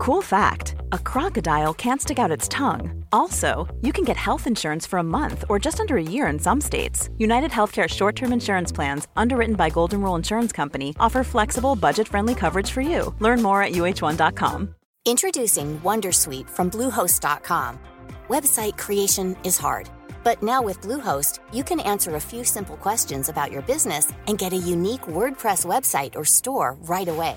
Cool fact a crocodile can't stick out its tongue. Also, you can get health insurance for a month or just under a year in some states. United Healthcare short term insurance plans, underwritten by Golden Rule Insurance Company, offer flexible, budget friendly coverage for you. Learn more at uh1.com. Introducing Wondersuite from Bluehost.com. Website creation is hard, but now with Bluehost, you can answer a few simple questions about your business and get a unique WordPress website or store right away.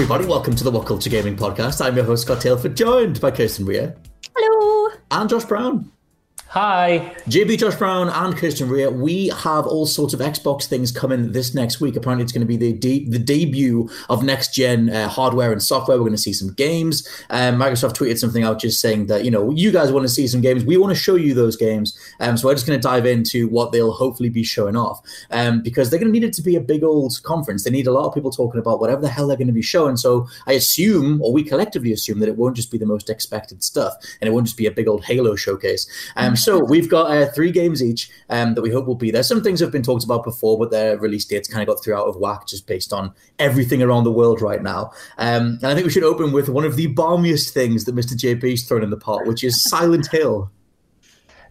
everybody. Welcome to the What Culture Gaming Podcast. I'm your host, Scott Tailford, joined by Kirsten Ria Hello. and Josh Brown. Hi. JB, Josh Brown, and Kirsten Ria, we have all sorts of Xbox things coming this next week. Apparently, it's going to be the de- the debut of next gen uh, hardware and software. We're going to see some games. Um, Microsoft tweeted something out just saying that you know you guys want to see some games. We want to show you those games. Um, so we're just going to dive into what they'll hopefully be showing off um, because they're going to need it to be a big old conference. They need a lot of people talking about whatever the hell they're going to be showing. So I assume, or we collectively assume, that it won't just be the most expected stuff and it won't just be a big old Halo showcase. Um, so we've got uh, three games each um, that we hope will be there. Some things have been talked about before, but their release dates kind of got thrown out of whack just based on everything around the world right now. Um, and I think we should open with one of the balmiest things that Mr. JB's thrown in the pot, which is Silent Hill.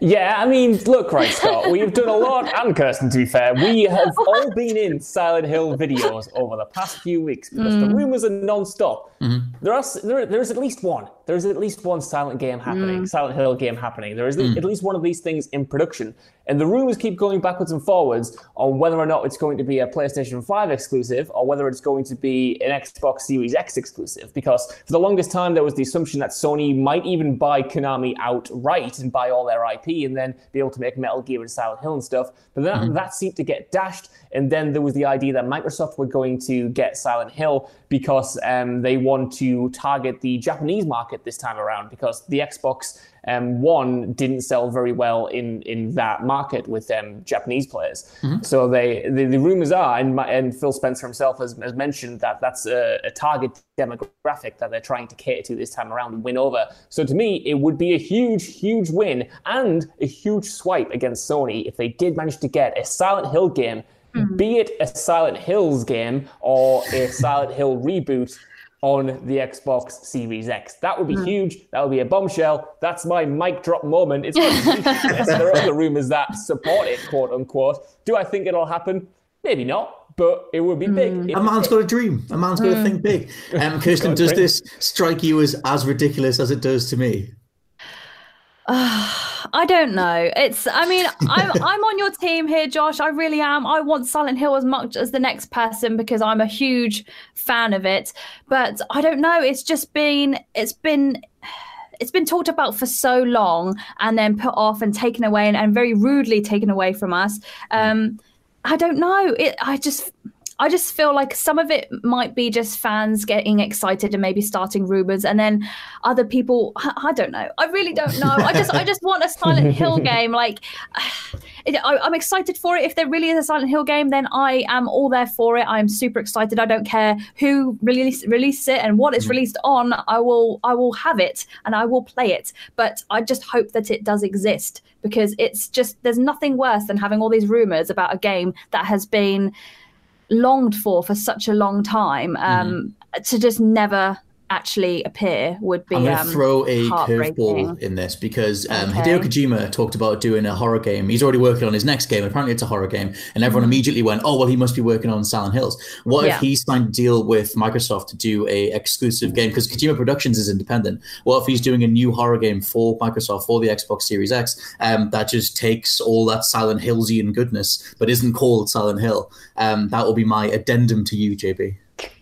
Yeah, I mean, look, right, Scott, we've done a lot, and Kirsten, to be fair, we have all been in Silent Hill videos over the past few weeks because the rumors are non-stop. There are there, there is at least one. There is at least one Silent game happening, mm. Silent Hill game happening. There is mm. at least one of these things in production, and the rumors keep going backwards and forwards on whether or not it's going to be a PlayStation 5 exclusive or whether it's going to be an Xbox Series X exclusive. Because for the longest time, there was the assumption that Sony might even buy Konami outright and buy all their IP and then be able to make Metal Gear and Silent Hill and stuff. But then mm-hmm. that seemed to get dashed. And then there was the idea that Microsoft were going to get Silent Hill because um, they want to target the Japanese market this time around because the Xbox um, One didn't sell very well in, in that market with um, Japanese players. So they the, the rumors are, and, my, and Phil Spencer himself has, has mentioned that that's a, a target demographic that they're trying to cater to this time around and win over. So to me, it would be a huge, huge win and a huge swipe against Sony if they did manage to get a Silent Hill game, be it a Silent Hills game or a Silent Hill reboot on the Xbox Series X. That would be hmm. huge. That would be a bombshell. That's my mic drop moment. It's ridiculous. there are other rumors that support it, quote unquote. Do I think it'll happen? Maybe not, but it would be hmm. big. A man's got a dream. A man's got to hmm. think big. Um, Kirsten, does this strike you as as ridiculous as it does to me? I don't know. It's. I mean, I'm. I'm on your team here, Josh. I really am. I want Silent Hill as much as the next person because I'm a huge fan of it. But I don't know. It's just been. It's been. It's been talked about for so long and then put off and taken away and, and very rudely taken away from us. Um, I don't know. It. I just. I just feel like some of it might be just fans getting excited and maybe starting rumors, and then other people. I, I don't know. I really don't know. I just, I just want a Silent Hill game. Like, it, I, I'm excited for it. If there really is a Silent Hill game, then I am all there for it. I'm super excited. I don't care who release release it and what it's mm-hmm. released on. I will, I will have it and I will play it. But I just hope that it does exist because it's just there's nothing worse than having all these rumors about a game that has been longed for for such a long time um, to just never actually appear would be I'm going to um, throw a curveball in this because um, Okay. Hideo Kojima talked about doing a horror game. He's already working on his next game. Apparently, it's a horror game, and everyone immediately went, "Oh, well, he must be working on Silent Hills." What if Mm-hmm. He signed a deal with Microsoft to do a exclusive game? Because Kojima Productions is independent. What if he's doing a new horror game for Microsoft for the Xbox Series X um, that just takes all that Silent Hillsian goodness, but isn't called Silent Hill? Um, that will be my addendum to you, JB.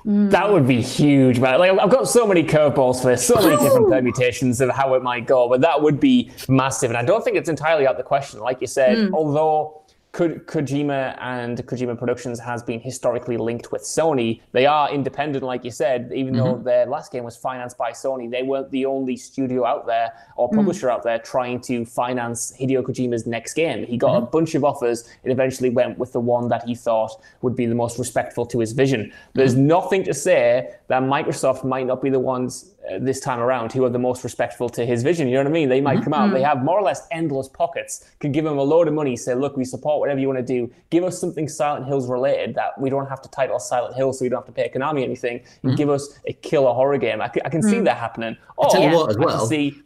Mm. That would be huge, man. Like I've got so many curveballs for this, so many different permutations of how it might go, but that would be massive. And I don't think it's entirely out of the question. Like you said, mm. although Ko- Kojima and Kojima Productions has been historically linked with Sony. They are independent, like you said, even mm-hmm. though their last game was financed by Sony. They weren't the only studio out there or mm. publisher mm. out there trying to finance Hideo Kojima's next game. He got mm-hmm. a bunch of offers and eventually went with the one that he thought would be the most respectful to his vision. There's mm-hmm. nothing to say that Microsoft might not be the ones this time around who are the most respectful to his vision. You know what I mean? They might mm-hmm. come out, they have more or less endless pockets, could give him a load of money, say, look, we support whatever you want to do. Give us something Silent Hills related that we don't have to title Silent Hill so we don't have to pay Konami anything. And mm-hmm. give us a killer horror game. I can, I can see mm. that happening. Or, tell you what, as well. see,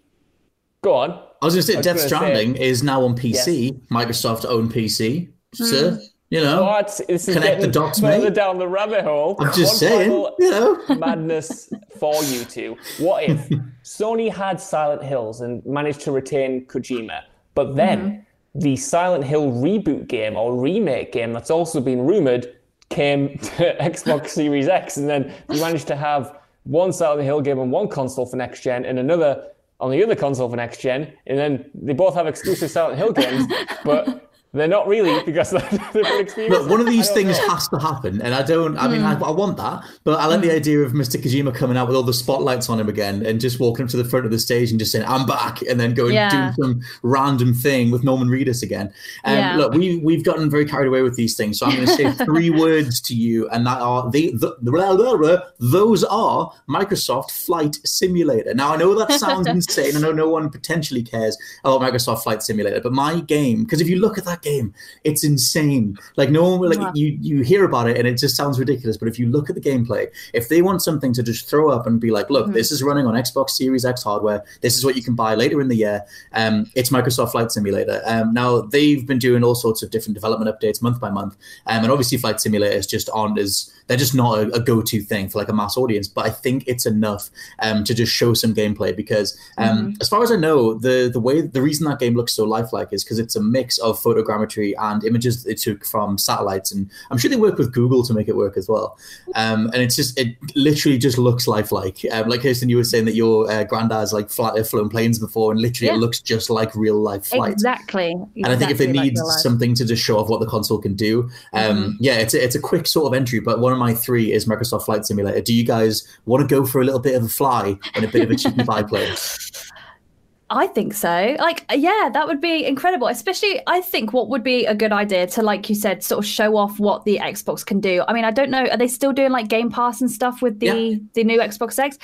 go on. I was going to say, Death Stranding say, is now on PC, yes. Microsoft owned PC. Mm. So you know, what? This is connect the dots, further mate. down the rabbit hole. I'm just One saying, you know, madness for you two. What if Sony had Silent Hills and managed to retain Kojima, but then mm-hmm. the Silent Hill reboot game or remake game that's also been rumored came to Xbox Series X, and then you managed to have one Silent Hill game on one console for next gen and another on the other console for next gen, and then they both have exclusive Silent Hill games, but they're not really because they're different experiences. Look, one of these things know. has to happen, and I don't. I mean, mm. I, I, want that, but I like mm. the hmm. idea of Mr. Kojima coming out with all the spotlights on him again, and just walking up to the front of the stage and just saying, "I'm back," and then going yeah. do some random thing with Norman Reedus again. And um, yeah. look, we we've gotten very carried away with these things, so I'm going to say three words to you, and that are the, the, the those are Microsoft Flight Simulator. Now I know that sounds insane. I know no one potentially cares about Microsoft Flight Simulator, but my game, because if you look at that game. It's insane. Like no one like wow. you you hear about it and it just sounds ridiculous. But if you look at the gameplay, if they want something to just throw up and be like, look, mm-hmm. this is running on Xbox Series X hardware. This is what you can buy later in the year. Um, it's Microsoft Flight Simulator. Um, now they've been doing all sorts of different development updates month by month, um, and obviously Flight Simulator is just on as they're just not a, a, go-to thing for like a mass audience. But I think it's enough um, to just show some gameplay because, um, mm-hmm. as far as I know, the the way the reason that game looks so lifelike is because it's a mix of photogrammetry and images they took from satellites, and I'm sure they work with Google to make it work as well. Um, and it's just it literally just looks lifelike. Um, like Kirsten, you were saying that your uh, granddad's like flat, uh, flown planes before, and literally yeah. it looks just like real life flight. Exactly. And I think if they need something to just show off what the console can do, um, mm-hmm. yeah, it's a, it's a quick sort of entry. But one of my three is Microsoft Flight Simulator. Do you guys want to go for a little bit of a fly and a bit of a cheeky biplane? I think so. Like, yeah, that would be incredible. Especially, I think what would be a good idea to, like you said, sort of show off what the Xbox can do. I mean, I don't know, are they still doing like Game Pass and stuff with the yeah. the new Xbox X?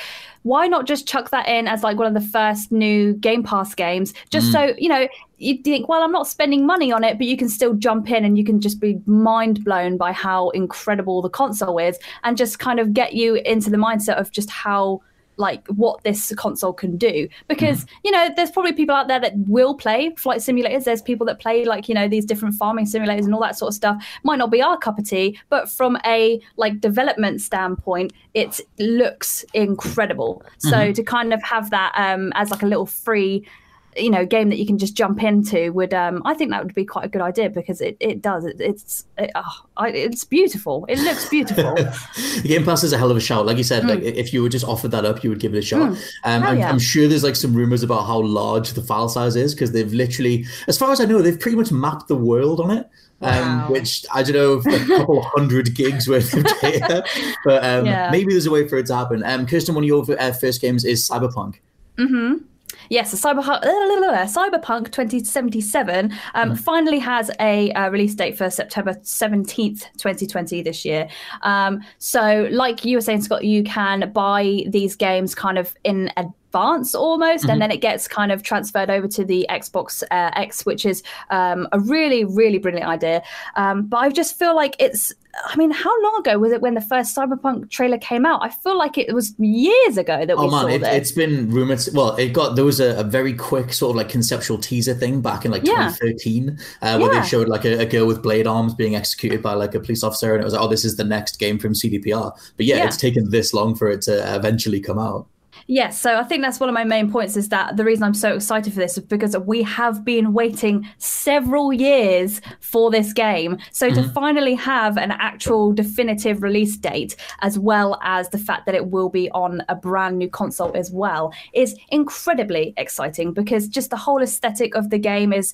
Why not just chuck that in as like one of the first new Game Pass games, just mm. so you know? You think, well, I'm not spending money on it, but you can still jump in and you can just be mind blown by how incredible the console is, and just kind of get you into the mindset of just how like what this console can do because mm. you know there's probably people out there that will play flight simulators there's people that play like you know these different farming simulators and all that sort of stuff might not be our cup of tea but from a like development standpoint it looks incredible mm-hmm. so to kind of have that um as like a little free you know game that you can just jump into would um I think that would be quite a good idea because it, it does it, it's it, oh, I, it's beautiful it looks beautiful the Game Pass is a hell of a shout like you said mm. like if you were just offered that up you would give it a shot mm. um, I'm, yeah. I'm, sure there's like some rumors about how large the file size is because they've literally as far as I know they've pretty much mapped the world on it um, wow. which I don't know, a couple hundred gigs worth of data, but um, yeah. maybe there's a way for it to happen. Um, Kirsten, one of your uh, first games is Cyberpunk. Mm-hmm. Yes, Cyberpunk, Cyberpunk 2077 um, mm. finally has a uh, release date for September 17th, 2020 this year. Um, so, like you were saying, Scott, you can buy these games kind of in advance almost mm-hmm. and then it gets kind of transferred over to the xbox uh, x which is um, a really really brilliant idea um, but i just feel like it's I mean, how long ago was it when the first Cyberpunk trailer came out? I feel like it was years ago that we oh, man, saw it, this. It's been rumored. Well, it got there was a, a, very quick sort of like conceptual teaser thing back in like yeah. 2013, uh, where yeah. they showed like a, a, girl with blade arms being executed by like a police officer, and it was like, oh, this is the next game from CDPR. But yeah, yeah. it's taken this long for it to eventually come out. Yes, so I think that's one of my main points is that the reason I'm so excited for this is because we have been waiting several years for this game. So mm-hmm. to finally have an actual definitive release date, as well as the fact that it will be on a brand new console as well, is incredibly exciting because just the whole aesthetic of the game is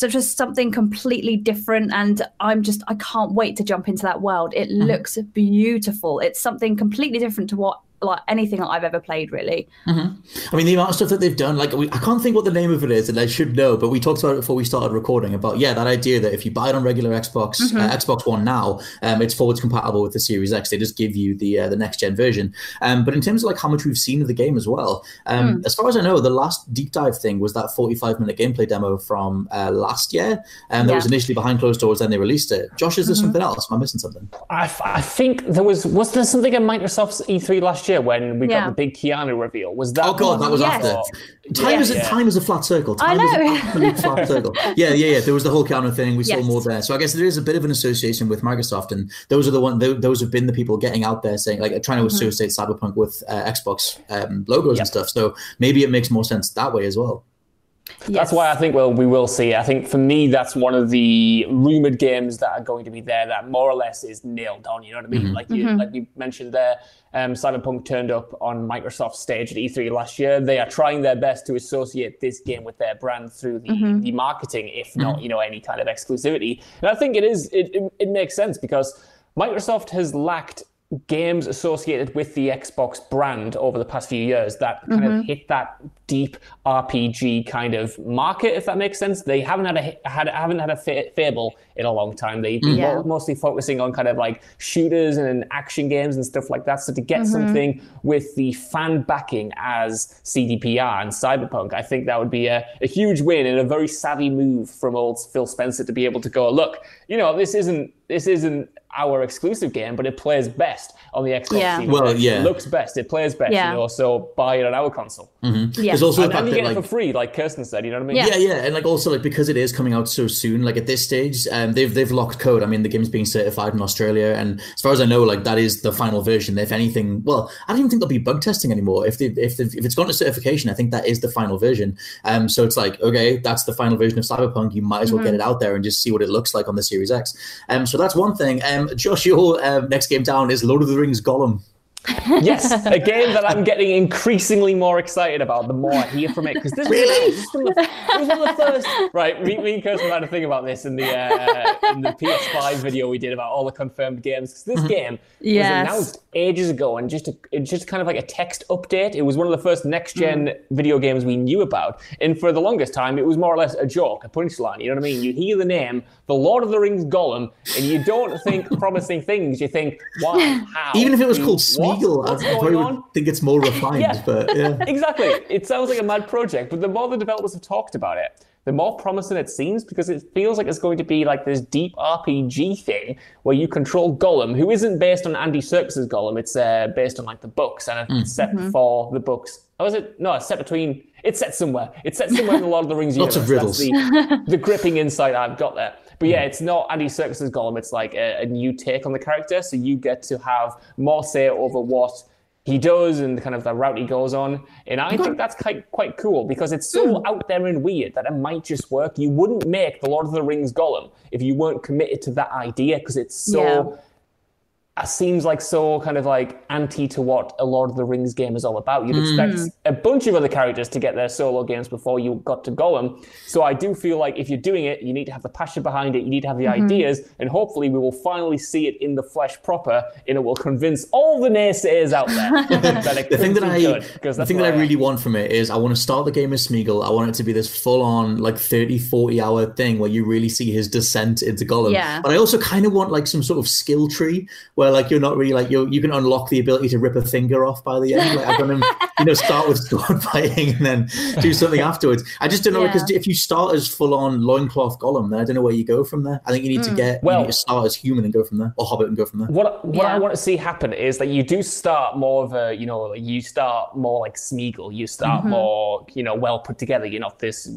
just something completely different and i'm just i can't wait to jump into that world it mm-hmm. looks beautiful it's something completely different to what like anything that I've ever played, really. Mm-hmm. I mean, the amount of stuff that they've done, like we, I can't think what the name of it is, and I should know, but we talked about it before we started recording about yeah, that idea that if you buy it on regular Xbox, uh, mm-hmm. uh, Xbox One now, um, it's forwards compatible with the Series X. They just give you the uh, the next gen version. Um, but in terms of like how much we've seen of the game as well, um, mm. as far as I know, the last deep dive thing was that 45 minute gameplay demo from uh, last year, and um, that yeah. was initially behind closed doors. Then they released it. Josh, is there mm-hmm. something else? Am I missing something? I, I think there was was there something at Microsoft's E3 last year when we yeah. got the big Keanu reveal. Was that? Oh god, that was yes. after. Time is yeah. time is a flat circle. Time I know. is a flat circle. Yeah, yeah, yeah. There was the whole Keanu thing. We yes. saw more there. So I guess there is a bit of an association with Microsoft, and those are the one. Those have been the people getting out there saying like trying to mm-hmm. associate Cyberpunk with uh, Xbox um, logos yep. and stuff. So maybe it makes more sense that way as well. Yes. That's why I think well we will see. I think for me that's one of the rumored games that are going to be there that more or less is nailed on. You know what I mean? Mm-hmm. Like you mm-hmm. like you mentioned there, um, Cyberpunk turned up on Microsoft's stage at E3 last year. They are trying their best to associate this game with their brand through the, mm-hmm. the marketing, if not mm-hmm. you know any kind of exclusivity. And I think it is it, it, it makes sense because Microsoft has lacked games associated with the Xbox brand over the past few years that kind mm-hmm. of hit that deep RPG kind of market, if that makes sense. They haven't had a had haven't had a Fable in a long time. They've been yeah. mostly focusing on kind of like shooters and action games and stuff like that. So to get mm-hmm. something with the fan backing as CDPR and Cyberpunk, I think that would be a, a huge win and a very savvy move from old Phil Spencer to be able to go, look, you know, this isn't this isn't our exclusive game, but it plays best on the Xbox. Yeah. Well, yeah. It looks best. It plays best. Yeah. You know, so buy it on our console. Mm-hmm. Yeah. There's also and, and you get like, it for free, like Kirsten said. You know what I mean? Yeah. yeah, yeah, and like also like because it is coming out so soon, like at this stage, um, they've they've locked code. I mean, the game's being certified in Australia, and as far as I know, like that is the final version. If anything, well, I don't even think there'll be bug testing anymore. If they if if it's gone to certification, I think that is the final version. Um, so it's like okay, that's the final version of Cyberpunk. You might as well mm-hmm. get it out there and just see what it looks like on the Series X. Um, so that's one thing. Um, Josh, your um, next game down is Lord of the Rings Gollum yes, a game that I'm getting increasingly more excited about the more I hear from it. Because this, really? was the, was one of the first. Right, me, me and Kirsten had a thing about this in the uh, in the PS5 video we did about all the confirmed games. Because this mm-hmm. game yes. was announced ages ago, and just a, it's just kind of like a text update. It was one of the first next gen mm. video games we knew about, and for the longest time, it was more or less a joke, a punchline. You know what I mean? You hear the name, the Lord of the Rings Gollum, and you don't think promising things. You think, wow, how? Even if it was called Smeagol, I, I probably would think it's more refined. yeah. But yeah, exactly. It sounds like a mad project, but the more the developers have talked about it, the more promising it seems because it feels like it's going to be like this deep RPG thing where you control Gollum, who isn't based on Andy Serkis's Gollum. It's uh, based on like the books and it's mm. set mm-hmm. for the books. Oh, is it? No, it's set between. It's set somewhere. It's set somewhere in the Lord of the Rings universe. Lots of riddles. The, the, gripping insight I've got there. But yeah, it's not Andy Serkis's Gollum. It's like a, a new take on the character, so you get to have more say over what he does and kind of the route he goes on. And I think that's quite, quite cool because it's so mm. out there and weird that it might just work. You wouldn't make the Lord of the Rings Gollum if you weren't committed to that idea because it's so. Yeah seems like so kind of like anti to what a Lord of the Rings game is all about. You'd mm. expect a bunch of other characters to get their solo games before you got to Gollum. So I do feel like if you're doing it, you need to have the passion behind it, you need to have the mm-hmm. ideas, and hopefully we will finally see it in the flesh proper, and it will convince all the naysayers out there that it the thing that I, good, the thing that I, I really want from it is I want to start the game as Smeagol. I want it to be this full on like 30, 40 hour thing where you really see his descent into Gollum. Yeah. But I also kind of want like some sort of skill tree where like you're not really like you you can unlock the ability to rip a finger off by the end. Like I've done him, you know, start with sword fighting and then do something afterwards. I just don't know yeah. because if you start as full on loincloth Gollum, then I don't know where you go from there. I think you need mm. to get well, you need to start as human and go from there, or hobbit and go from there. What what yeah. I want to see happen is that you do start more of a you know like you start more like Smeagol. You start mm-hmm. more you know well put together. You're not this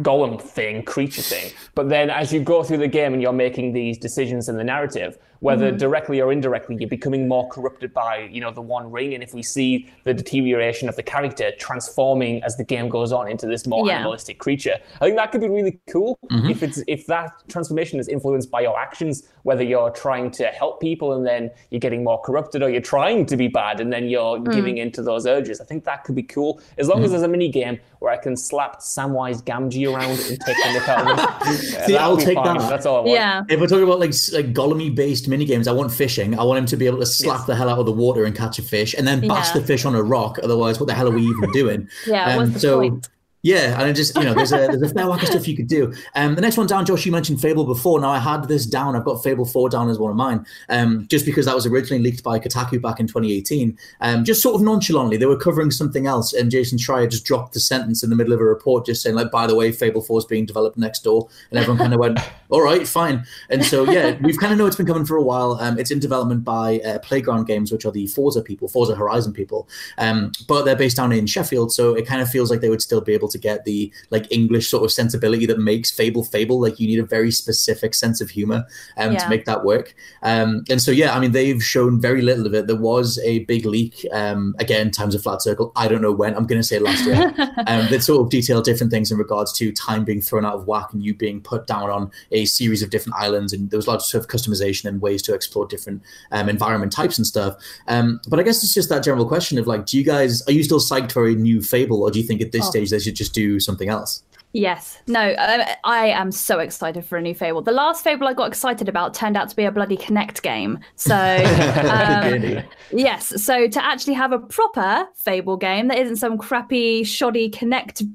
Gollum thing, creature thing. But then as you go through the game and you're making these decisions in the narrative whether mm-hmm. directly or indirectly you're becoming more corrupted by you know the one ring and if we see the deterioration of the character transforming as the game goes on into this more yeah. animalistic creature i think that could be really cool mm-hmm. if it's if that transformation is influenced by your actions whether you're trying to help people and then you're getting more corrupted, or you're trying to be bad and then you're mm. giving into those urges. I think that could be cool as long mm. as there's a mini game where I can slap Samwise Gamgee around and take the nick out of him. Yeah, See, I'll take fine. that. That's all I want. Yeah. If we're talking about like like Gollum based mini games, I want fishing. I want him to be able to slap yes. the hell out of the water and catch a fish, and then bash yeah. the fish on a rock. Otherwise, what the hell are we even doing? yeah. Um, what's the so, point? Yeah, and just you know, there's a there's a fair whack of stuff you could do. Um, the next one down, Josh, you mentioned Fable before. Now I had this down. I've got Fable Four down as one of mine. Um, just because that was originally leaked by Kotaku back in 2018. Um, just sort of nonchalantly, they were covering something else, and Jason Schreier just dropped the sentence in the middle of a report, just saying like, by the way, Fable Four is being developed next door, and everyone kind of went, all right, fine. And so yeah, we've kind of know it's been coming for a while. Um, it's in development by uh, Playground Games, which are the Forza people, Forza Horizon people, um, but they're based down in Sheffield, so it kind of feels like they would still be able to get the like English sort of sensibility that makes Fable Fable. Like you need a very specific sense of humor um, yeah. to make that work. Um, and so yeah, I mean they've shown very little of it. There was a big leak um, again, times a flat circle. I don't know when. I'm going to say last year. um, that sort of detailed different things in regards to time being thrown out of whack and you being put down on a series of different islands. And there was lots of customization and ways to explore different um, environment types and stuff. Um, but I guess it's just that general question of like, do you guys are you still psyched for a new Fable, or do you think at this oh. stage they should just do something else? Yes. No, I, I am so excited for a new Fable. The last Fable I got excited about turned out to be a bloody Kinect game. So, um, yes. So to actually have a proper Fable game that isn't some crappy, shoddy Kinect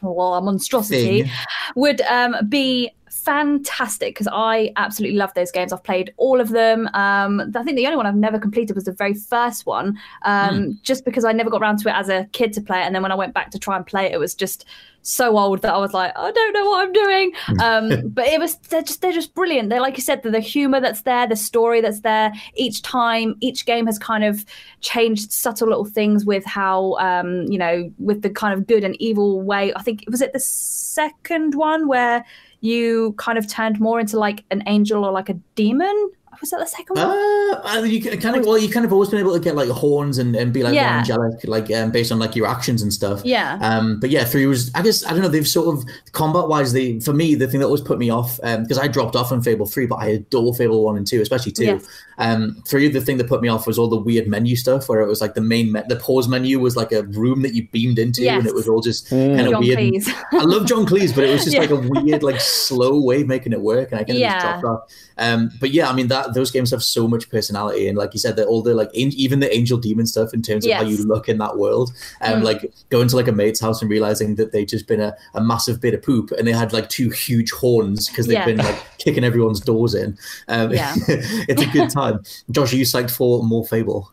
well, monstrosity Thing. would um, be fantastic because I absolutely love those games. I've played all of them. Um, I think the only one I've never completed was the very first one, um, mm. just because I never got around to it as a kid to play it. And then when I went back to try and play it, it was just so old that I was like, I don't know what I'm doing. Um, but it was they're just they're just brilliant. They're like you said, the humor that's there, the story that's there. Each time, each game has kind of changed subtle little things with how um, you know with the kind of good and evil way. I think was it the second one where you kind of turned more into like an angel or like a demon was that the second one? Uh, you kind of well, you kind of always been able to get like horns and, and be like yeah. angelic, like um, based on like your actions and stuff. Yeah. Um, but yeah, three was I guess I don't know. They've sort of combat wise, they for me the thing that always put me off because um, I dropped off on Fable three, but I adore Fable one and two, especially two. Yes. Um, three the thing that put me off was all the weird menu stuff where it was like the main me- the pause menu was like a room that you beamed into yes. and it was all just mm. kind of weird. I love John Cleese, but it was just yeah. like a weird like slow way of making it work, and I kind of yeah. just dropped off. Um, but yeah, I mean that those games have so much personality, and like you said, that all the like even the angel demon stuff in terms of yes. how you look in that world, and um, mm. like going to like a mate's house and realizing that they just been a, a massive bit of poop, and they had like two huge horns because they've yeah. been like kicking everyone's doors in. Um, yeah. it's a good time. Josh, are you psyched for more Fable?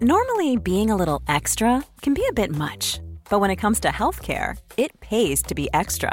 Normally, being a little extra can be a bit much, but when it comes to healthcare, it pays to be extra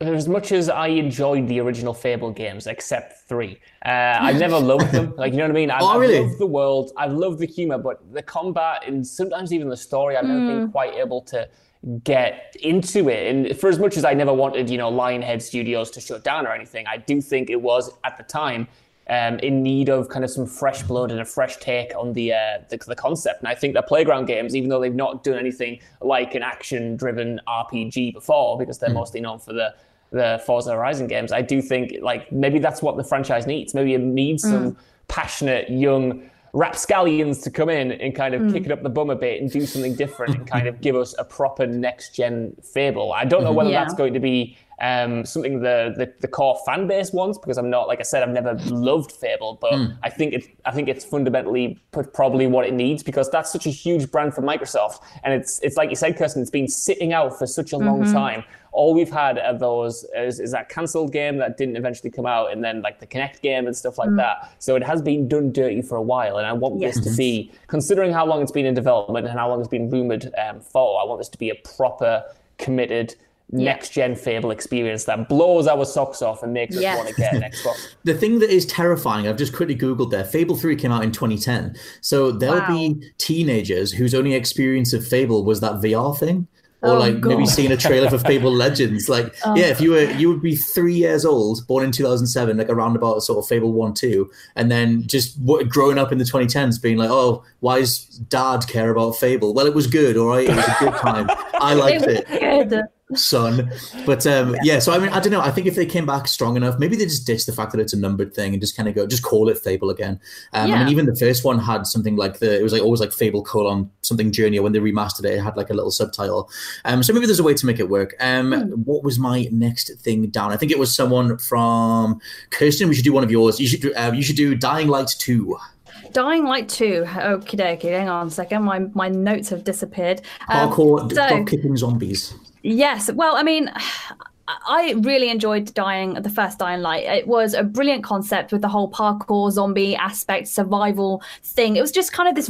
as much as I enjoyed the original Fable games, except three, uh, I've never loved them. Like you know what I mean? I've, oh, really? I've loved the world, I've loved the humor, but the combat and sometimes even the story, I've never mm. been quite able to get into it. And for as much as I never wanted, you know, Lionhead Studios to shut down or anything, I do think it was at the time um, in need of kind of some fresh blood and a fresh take on the, uh, the, the concept. And I think that playground games, even though they've not done anything like an action-driven RPG before, because they're mm. mostly known for the the Forza Horizon games, I do think like maybe that's what the franchise needs. Maybe it needs mm. some passionate young rapscallions to come in and kind of mm. kick it up the bum a bit and do something different and kind of give us a proper next gen Fable. I don't know whether yeah. that's going to be um, something the, the, the core fan base wants because I'm not like I said I've never loved Fable, but mm. I think it's I think it's fundamentally probably what it needs because that's such a huge brand for Microsoft, and it's it's like you said, Kirsten, it's been sitting out for such a mm-hmm. long time. All we've had of those is, is, that cancelled game that didn't eventually come out, and then like the Kinect game and stuff like mm. that. So it has been done dirty for a while, and I want yes. this to be, considering how long it's been in development and how long it's been rumored um, for, I want this to be a proper committed next gen Fable experience that blows our socks off and makes us want to get an Xbox. the thing that is terrifying, I've just quickly Googled there, Fable 3 came out in 2010. So there'll wow. be teenagers whose only experience of Fable was that VR thing. Or oh, like God. maybe seeing a trailer for Fable Legends. Like, oh. yeah, if you were you would be three years old, born in 2007, like around about sort of Fable 1, 2, and then just growing up in the 2010s being like, oh, why does dad care about Fable? Well, it was good, all right? It was a good time. I liked it. Son. But um, yeah. yeah. so I mean, I don't know. I think if they came back strong enough, maybe they just ditch the fact that it's a numbered thing and just kind of go, just call it Fable again. Um, yeah. I mean, even the first one had something like the, it was like always like Fable colon something Journey. When they remastered it, it had like a little subtitle. Um, so maybe there's a way to make it work. Um, mm. what was my next thing down? I think it was someone from Kirsten. We should do one of yours. You should do, uh, you should do Dying Light two. Dying Light 2. Okay, dokie, hang on a second. My my notes have disappeared. Um, Hardcore so, kicking zombies. Yes. Well, I mean, I really enjoyed Dying, the first Dying Light. It was a brilliant concept with the whole parkour zombie aspect, survival thing. It was just kind of this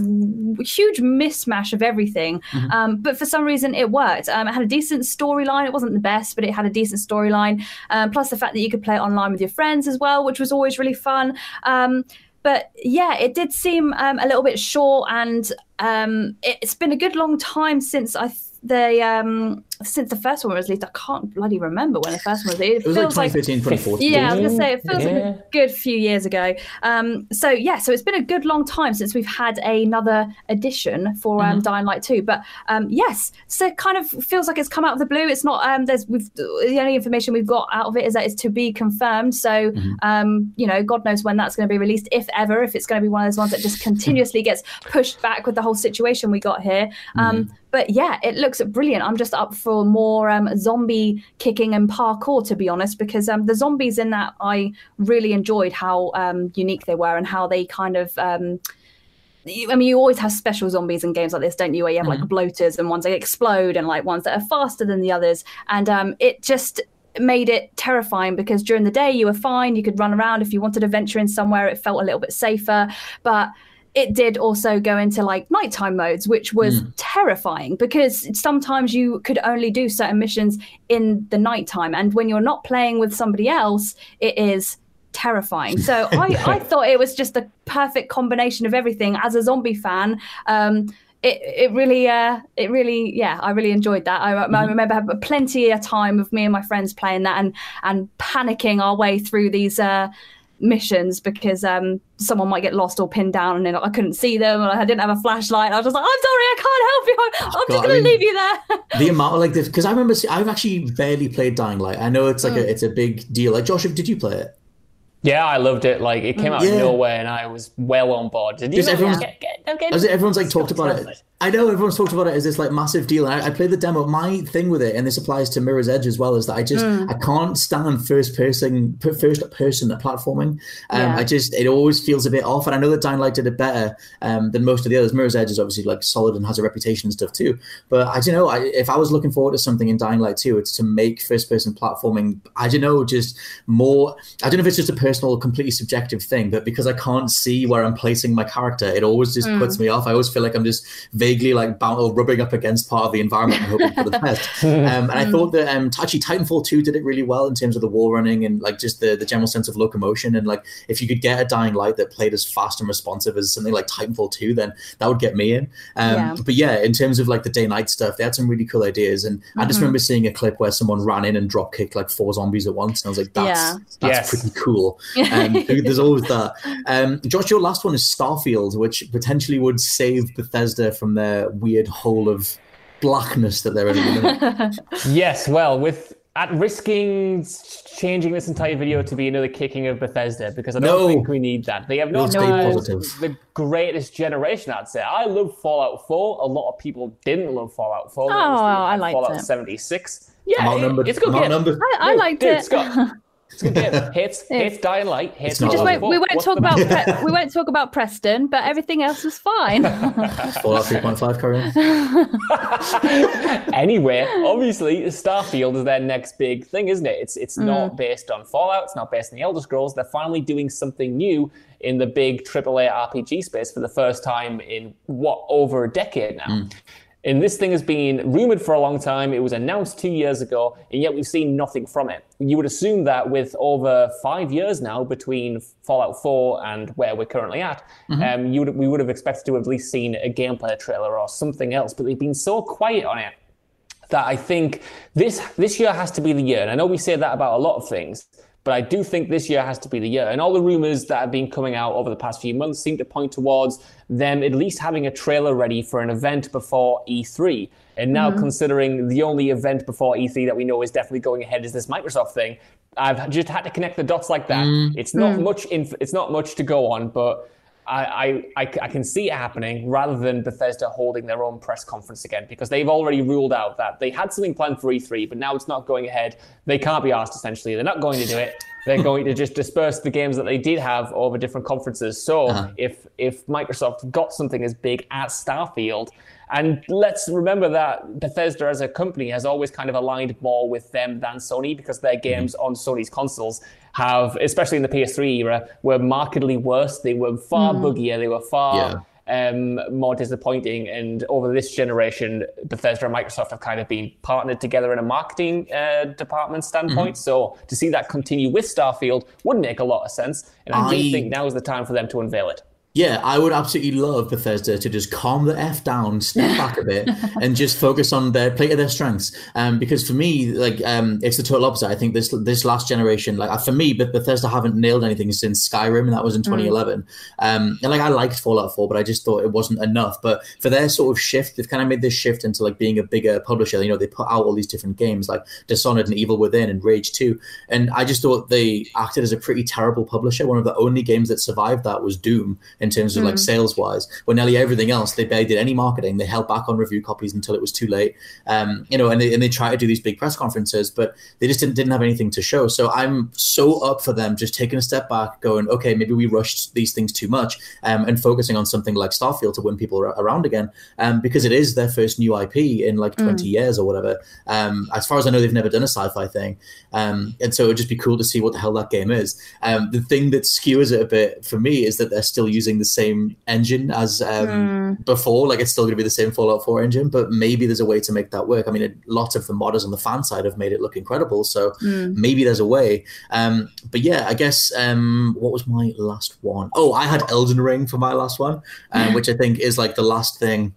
huge mismatch of everything. Mm-hmm. Um, but for some reason, it worked. Um, it had a decent storyline. It wasn't the best, but it had a decent storyline. Um, plus the fact that you could play it online with your friends as well, which was always really fun. Um, but yeah, it did seem um, a little bit short, and um, it's been a good long time since I the um since the first one was released, I can't bloody remember when the first one was released. It, it was like 2013, 2014. Yeah, I was gonna say it feels yeah. like a good few years ago. Um, so yeah, so it's been a good long time since we've had another edition for um, mm-hmm. Dying Light 2. But um, yes, so it kind of feels like it's come out of the blue. It's not um, there's we've the only information we've got out of it is that it's to be confirmed. So mm-hmm. um, you know, God knows when that's going to be released, if ever, if it's going to be one of those ones that just continuously gets pushed back with the whole situation we got here. Um, mm-hmm. But yeah, it looks brilliant. I'm just up for more um, zombie kicking and parkour, to be honest, because um, the zombies in that I really enjoyed how um, unique they were and how they kind of. Um, I mean, you always have special zombies in games like this, don't you? Where you have mm-hmm. like bloaters and ones that explode and like ones that are faster than the others. And um, it just made it terrifying because during the day you were fine. You could run around. If you wanted to venture in somewhere, it felt a little bit safer. But it did also go into like nighttime modes, which was mm. terrifying because sometimes you could only do certain missions in the nighttime. And when you're not playing with somebody else, it is terrifying. So I, I thought it was just the perfect combination of everything. As a zombie fan, um, it, it really, uh, it really, yeah, I really enjoyed that. I, mm-hmm. I remember having plenty of time of me and my friends playing that and and panicking our way through these uh, missions because um, someone might get lost or pinned down and then I couldn't see them and I didn't have a flashlight. I was just like, I'm sorry, I can't help you. I'm, oh, just going to leave you there. the amount of like this, because I remember, I've actually barely played Dying Light. I know it's like mm. a, it's a big deal. Like Josh, did you play it? Yeah, I loved it. Like it came out yeah. of nowhere, and I was well on board. Did you? Everyone's, get, get, get, everyone's like talked about it. I know everyone's talked about it as this like massive deal. I, I, played the demo. My thing with it, and this applies to Mirror's Edge as well, is that I just mm. I can't stand first person first person platforming. Um, yeah. I just it always feels a bit off. And I know that Dying Light did it better um, than most of the others. Mirror's Edge is obviously like solid and has a reputation and stuff too. But I don't know. I, if I was looking forward to something in Dying Light 2, it's to make first person platforming. I don't know, just more. I don't know if it's just a personal, completely subjective thing, but because I can't see where I'm placing my character, it always just mm. puts me off. I always feel like I'm just vaguely like bound or rubbing up against part of the environment and hoping for the best. Um, and I thought that um, actually Titanfall 2 did it really well in terms of the wall running and like just the, the general sense of locomotion. And like if you could get a Dying Light that played as fast and responsive as something like Titanfall 2, then that would get me in. Um, yeah. But yeah, in terms of like the day night stuff, they had some really cool ideas. And mm-hmm. I just mm-hmm. remember seeing a clip where someone ran in and drop kicked like four zombies at once. And I was like, that's, yeah. that's yes. pretty cool. Um, there's always that. Um, Josh, your last one is Starfield, which potentially would save Bethesda from their weird hole of blackness that they're in. yes, well, with at risking changing this entire video to be another kicking of Bethesda because I don't No. think we need that. They have not stay the greatest generation, I'd say. I love Fallout 4. A lot of people didn't love Fallout 4. Oh, I liked Fallout it. 76. Yeah, I'm it- outnumbered. it's a good I'm game. outnumbered. I, I No, liked dude, it. Scott, it's a good game. Hits, hits Dying Light, hits not Just like won't, we won't talk about Pre- we won't talk about Preston, but everything else was fine. Fallout 3.5, carry anyway, obviously, Starfield is their next big thing, isn't it? It's it's not mm. based on Fallout. It's not based on the Elder Scrolls. They're finally doing something new in the big AAA RPG space for the first time in what over a decade now. Mm. And this thing has been rumored for a long time. It was announced two years ago, and yet we've seen nothing from it. You would assume that with over five years now between Fallout 4 and where we're currently at, um, you would, we would have expected to have at least seen a gameplay trailer or something else. But they've been so quiet on it that I think this this year has to be the year. And I know we say that about a lot of things, but I do think this year has to be the year. And all the rumors that have been coming out over the past few months seem to point towards them at least having a trailer ready for an event before E3. And now, mm-hmm. considering the only event before E3 that we know is definitely going ahead is this Microsoft thing, I've just had to connect the dots like that. Mm. It's not mm. much. Inf- it's not much to go on, but I, I, I, can see it happening rather than Bethesda holding their own press conference again because they've already ruled out that they had something planned for E3, but now it's not going ahead. They can't be asked essentially. They're not going to do it. They're hmm. going to just disperse the games that they did have over different conferences. So uh-huh. if if Microsoft got something as big as Starfield, and let's remember that Bethesda as a company has always kind of aligned more with them than Sony because their games on Sony's consoles have, especially in the PS3 era, were markedly worse. They were far buggier. They were far um, more disappointing. And over this generation, Bethesda and Microsoft have kind of been partnered together in a marketing uh, department standpoint. So to see that continue with Starfield would make a lot of sense. And I, I- do think now is the time for them to unveil it. Yeah, I would absolutely love Bethesda to just calm the f down, step back a bit, and just focus on their play to their strengths. Um, because for me, like, um, it's the total opposite. I think this this last generation, like, uh, for me, but Bethesda haven't nailed anything since Skyrim, and that was in 2011. Um, and like, I liked Fallout 4, but I just thought it wasn't enough. But for their sort of shift, they've kind of made this shift into like being a bigger publisher. You know, they put out all these different games like Dishonored and Evil Within and Rage 2, and I just thought they acted as a pretty terrible publisher. One of the only games that survived that was Doom in terms of like sales wise. When nearly everything else, they barely did any marketing. They held back on review copies until it was too late. Um, you know, and they, and they try to do these big press conferences, but they just didn't, didn't have anything to show. So I'm so up for them just taking a step back, going, okay, maybe we rushed these things too much, um, and focusing on something like Starfield to win people ar- around again, um, because it is their first new IP in like 20 years or whatever. Um, as far as I know, they've never done a sci-fi thing, um, and so it would just be cool to see what the hell that game is. Um, the thing that skewers it a bit for me is that they're still using the same engine as um, before. Like it's still going to be the same Fallout 4 engine, but maybe there's a way to make that work. I mean, it, lots of the modders on the fan side have made it look incredible, so maybe there's a way. Um, but yeah, I guess um, what was my last one? Oh, I had Elden Ring for my last one, um, which I think is like the last thing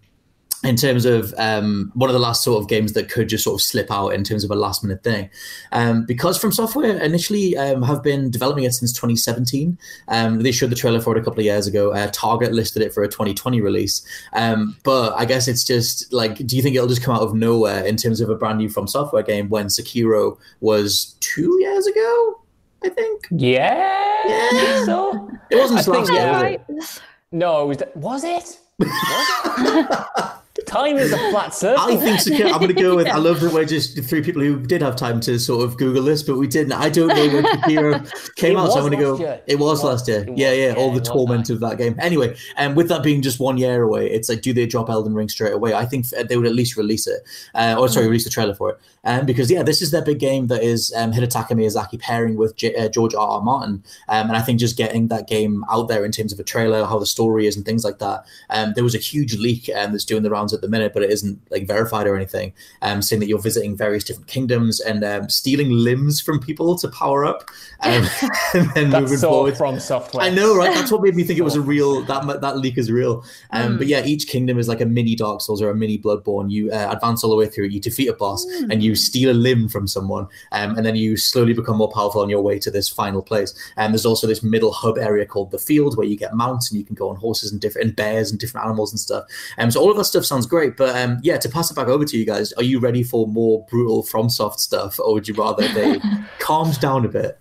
in terms of um, one of the last sort of games that could just sort of slip out in terms of a last minute thing. Um, because From Software initially um, have been developing it since 2017. Um, they showed the trailer for it a couple of years ago. Uh, Target listed it for a 2020 release. Um, but I guess it's just like, do you think it'll just come out of nowhere in terms of a brand new From Software game when Sekiro was two years ago? I think. Yeah, I think so. It wasn't last year, was it? No, it was. Was it? Was it? Time is a flat circle. I think Sekiro. I'm going to go with. I love that we're just three people who did have time to sort of Google this, but we didn't. I don't know when Sekiro came It out, so I'm going to go. year. It was last year. It Yeah, yeah. Yeah, All the torment of that game. Anyway, and with that being just one year away, it's like, do they drop Elden Ring straight away? I think they would at least release it, uh, or sorry, release the trailer for it, um, because yeah, this is their big game that is um, Hidetaka Miyazaki pairing with J- uh, George R. R. Martin, um, and I think just getting that game out there in terms of a trailer, how the story is, and things like that. Um, there was a huge leak um, that's doing the rounds at the minute, but it isn't like verified or anything, um, saying that you're visiting various different kingdoms and um, stealing limbs from people to power up, um, and then That's moving so forward. from software. I know, right? That's what made me think it was a real that that leak is real. Um, But yeah, each kingdom is like a mini Dark Souls or a mini Bloodborne. You uh, advance all the way through. You defeat a boss and you steal a limb from someone, um, and then you slowly become more powerful on your way to this final place. And there's also this middle hub area called the field where you get mounts and you can go on horses and different and bears and different animals and stuff. Um, so all of that stuff sounds great. But um, yeah, to pass it back over to you guys, are you ready for more brutal FromSoft stuff, or would you rather they calmed down a bit?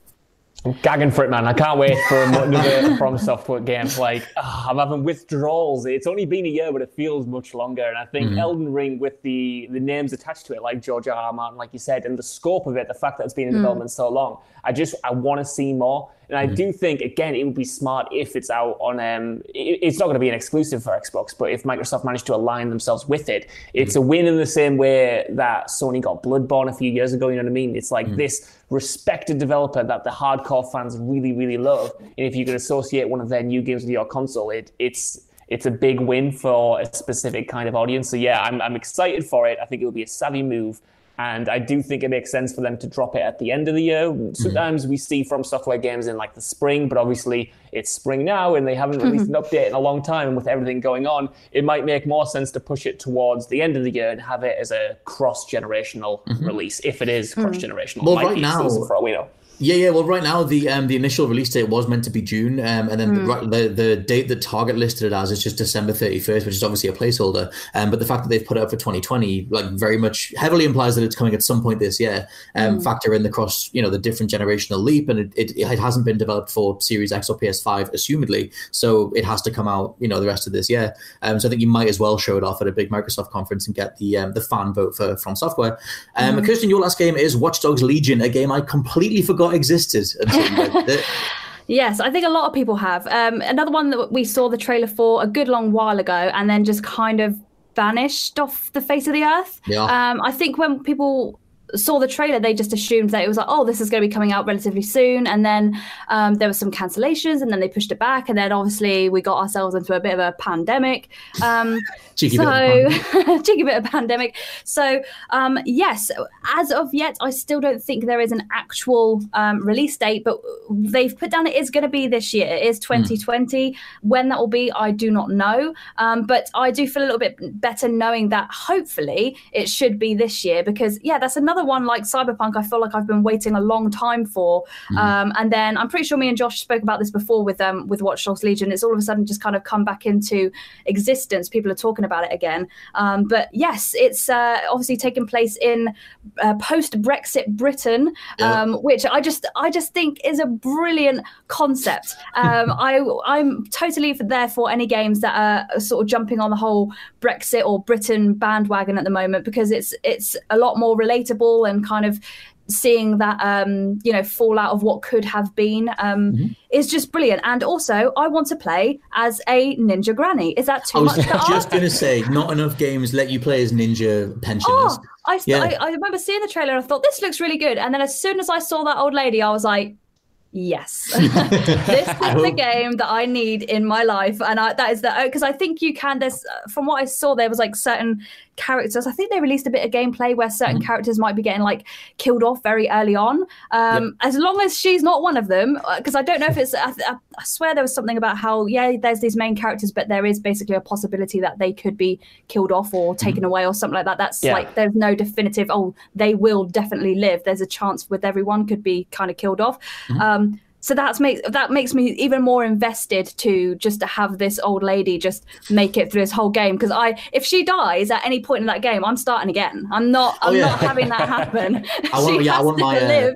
I'm gagging for it, man. I can't wait for another From Software game. Like, oh, I'm having withdrawals. It's only been a year, but it feels much longer. And I think mm-hmm. Elden Ring, with the the names attached to it, like George R. R. Martin, like you said, and the scope of it, the fact that it's been in mm. development so long, I just I want to see more. And I mm-hmm. do think again it would be smart if it's out on um it, it's not going to be an exclusive for Xbox, but if Microsoft managed to align themselves with it, it's mm-hmm. a win in the same way that Sony got Bloodborne a few years ago. You know what I mean? It's like mm-hmm. this respected developer that the hardcore fans really really love, and if you can associate one of their new games with your console, it it's it's a big win for a specific kind of audience. So yeah, I'm I'm excited for it. I think it will be a savvy move. And I do think it makes sense for them to drop it at the end of the year. Sometimes mm-hmm. we see From Software games in like the spring, but obviously it's spring now and they haven't released an update in a long time. And with everything going on, it might make more sense to push it towards the end of the year and have it as a cross generational mm-hmm. release, if it is cross generational. Well, right now, for all we know. Yeah, yeah. Well, right now the um, the initial release date was meant to be June, um, and then mm. the, the, date that Target listed it as is just December thirty first, which is obviously a placeholder. Um, but the fact that they've put it up for twenty twenty, like, very much heavily implies that it's coming at some point this year. Um, mm. Factor in the cross, you know, the different generational leap, and it, it, it hasn't been developed for Series X or PS five, assumedly, so it has to come out, you know, the rest of this year. Um, so I think you might as well show it off at a big Microsoft conference and get the um, the fan vote for From Software. Um, mm. Kirsten, your last game is Watch Dogs Legion, a game I completely forgot existed Yes, I think a lot of people have. Um, another one that we saw the trailer for a good long while ago and then just kind of vanished off the face of the earth. Yeah. Um, I think when people saw the trailer, they just assumed that it was like, oh, this is going to be coming out relatively soon. And then um, there were some cancellations, and then they pushed it back. And then obviously we got ourselves into a bit of a pandemic. Um, cheeky, so, bit of cheeky bit of pandemic. So um, yes, as of yet, I still don't think there is an actual um, release date, but they've put down it is going to be this year. It is 2020. Mm. When that will be, I do not know. Um, but I do feel a little bit better knowing that hopefully it should be this year because yeah, that's another another one like Cyberpunk, I feel like I've been waiting a long time for. Mm. Um, and then I'm pretty sure me and Josh spoke about this before with um, with Watch Dogs Legion. It's all of a sudden just kind of come back into existence. People are talking about it again. Um, but yes, it's uh, obviously taking place in uh, post Brexit Britain, yeah. Um, which I just I just think is a brilliant concept. Um, I I'm totally there for any games that are sort of jumping on the whole Brexit or Britain bandwagon at the moment because it's it's a lot more relatable and kind of seeing that um, you know fallout of what could have been um, mm-hmm. is just brilliant. And also, I want to play as a ninja granny. Is that too much I was much? just going to say, not enough games let you play as ninja pensioners. Oh, I, yeah. I, I remember seeing the trailer. I thought this looks really good, and then as soon as I saw that old lady, I was like, yes this is the game that i need in my life and I, that is the because i think you can there's from what i saw there was like certain characters i think they released a bit of gameplay where certain mm-hmm. characters might be getting like killed off very early on um yep. as long as she's not one of them because uh, i don't know if it's I, I, swear there was something about how yeah there's these main characters but there is basically a possibility that they could be killed off or taken mm-hmm. away or something like that that's yeah. like there's no definitive oh they will definitely live there's a chance with everyone could be kind of killed off mm-hmm. um so that's make that makes me even more invested to just to have this old lady just make it through this whole game. Because I if she dies at any point in that game I'm starting again. I'm not I'm oh, yeah. not having that happen. I want yeah I want my uh,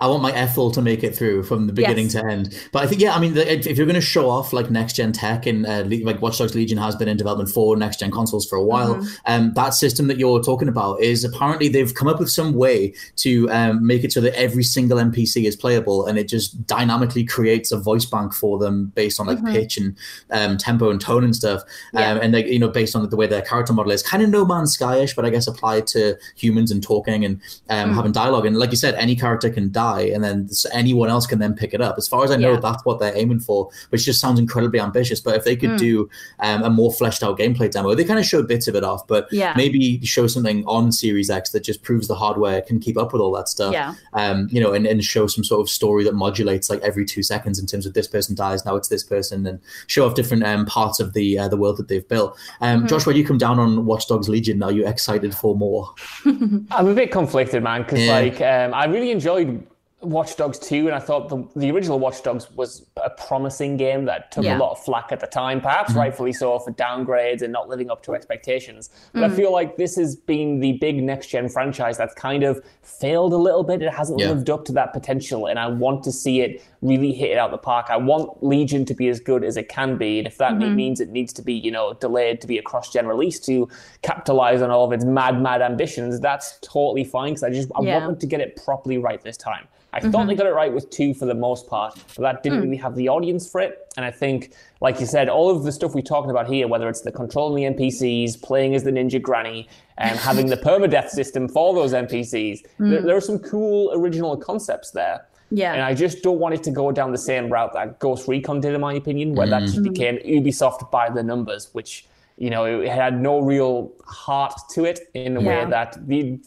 I want my Ethel to make it through from the beginning yes. to end but I think yeah I mean if, if you're going to show off like next gen tech and uh, like Watch Dogs Legion has been in development for next gen consoles for a while mm-hmm. um that system that you're talking about is apparently they've come up with some way to um, make it so that every single NPC is playable and it just dynamically creates a voice bank for them based on like mm-hmm. pitch and um, tempo and tone and stuff. Yeah. Um, and like, you know, based on the way their character model is kind of No Man's Skyish, but I guess applied to humans and talking and um, mm. having dialogue. And like you said, any character can die and then anyone else can then pick it up. As far as I know, yeah. that's what they're aiming for, which just sounds incredibly ambitious. But if they could mm. do um, a more fleshed out gameplay demo, they kind of showed bits of it off, but yeah. maybe show something on Series X that just proves the hardware can keep up with all that stuff. Yeah. Um, you know, and, and show some sort of story that modulates like every two seconds in terms of this person dies, now it's this person, and show off different um, parts of the uh, the world that they've built. Um, mm-hmm. Josh, when you come down on Watch Dogs Legion, are you excited for more? I'm a bit conflicted, man, because yeah. like um, I really enjoyed Watch Dogs 2, and I thought the, the original Watch Dogs was a promising game that took Yeah. a lot of flack at the time, perhaps mm-hmm. rightfully so for downgrades and not living up to expectations. But I mm-hmm. feel like this has been the big next gen franchise that's kind of failed a little bit. It hasn't Yeah. lived up to that potential, and I want to see it really hit it out the park. I want Legion to be as good as it can be, and if that me- means it needs to be, you know, delayed to be a cross gen release to capitalize on all of its mad, mad ambitions, that's totally fine because I just I Yeah. want them to get it properly right this time. I thought they mm-hmm. got it right with two for the most part, but that didn't hmm. really have the audience for it. And I think, like you said, all of the stuff we're talking about here, whether it's the controlling the NPCs, playing as the ninja granny, and having the permadeath system for those NPCs, there, hmm. there are some cool original concepts there. Yeah. And I just don't want it to go down the same route that Ghost Recon did, in my opinion, where that just hmm. became Ubisoft by the numbers, which, you know, it had no real heart to it in a Yeah. way that the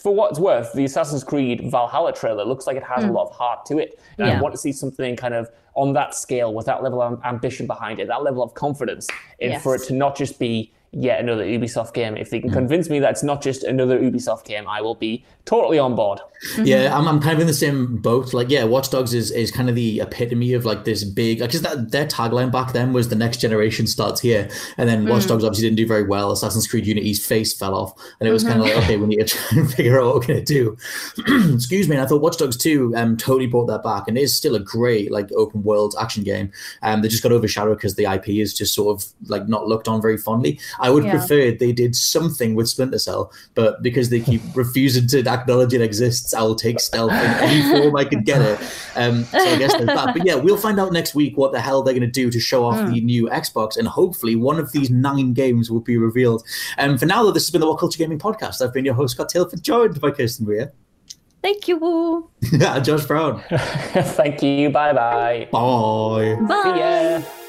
for what it's worth, the Assassin's Creed Valhalla trailer looks like it has a hmm. lot of heart to it. And I want to see something kind of on that scale with that level of ambition behind it, that level of confidence, and for it to not just be yet another Ubisoft game. If they can convince me that it's not just another Ubisoft game, I will be totally on board. Yeah, I'm, I'm kind of in the same boat. Like, yeah, Watch Dogs is, is kind of the epitome of like this big because that their tagline back then was the next generation starts here, and then Watch Dogs obviously didn't do very well. Assassin's Creed Unity's face fell off, and it was kind of like, okay, we need to try and figure out what we're gonna do. Excuse me. And I thought Watch Dogs 2 um totally brought that back, and it is still a great like open world action game. Um, they just got overshadowed because the IP is just sort of like not looked on very fondly. I would Yeah. prefer they did something with Splinter Cell, but because they keep refusing to acknowledge it exists, I will take stealth in any form I could get it. Um, so I guess there's that. But yeah, we'll find out next week what the hell they're going to do to show off the new Xbox, and hopefully one of these nine games will be revealed. Um, for now, though, this has been the What Culture Gaming Podcast. I've been your host, Scott Tilford, joined by Kirsten Weir Thank you. and Josh Brown. Thank you. Bye bye. Bye. Bye. See ya.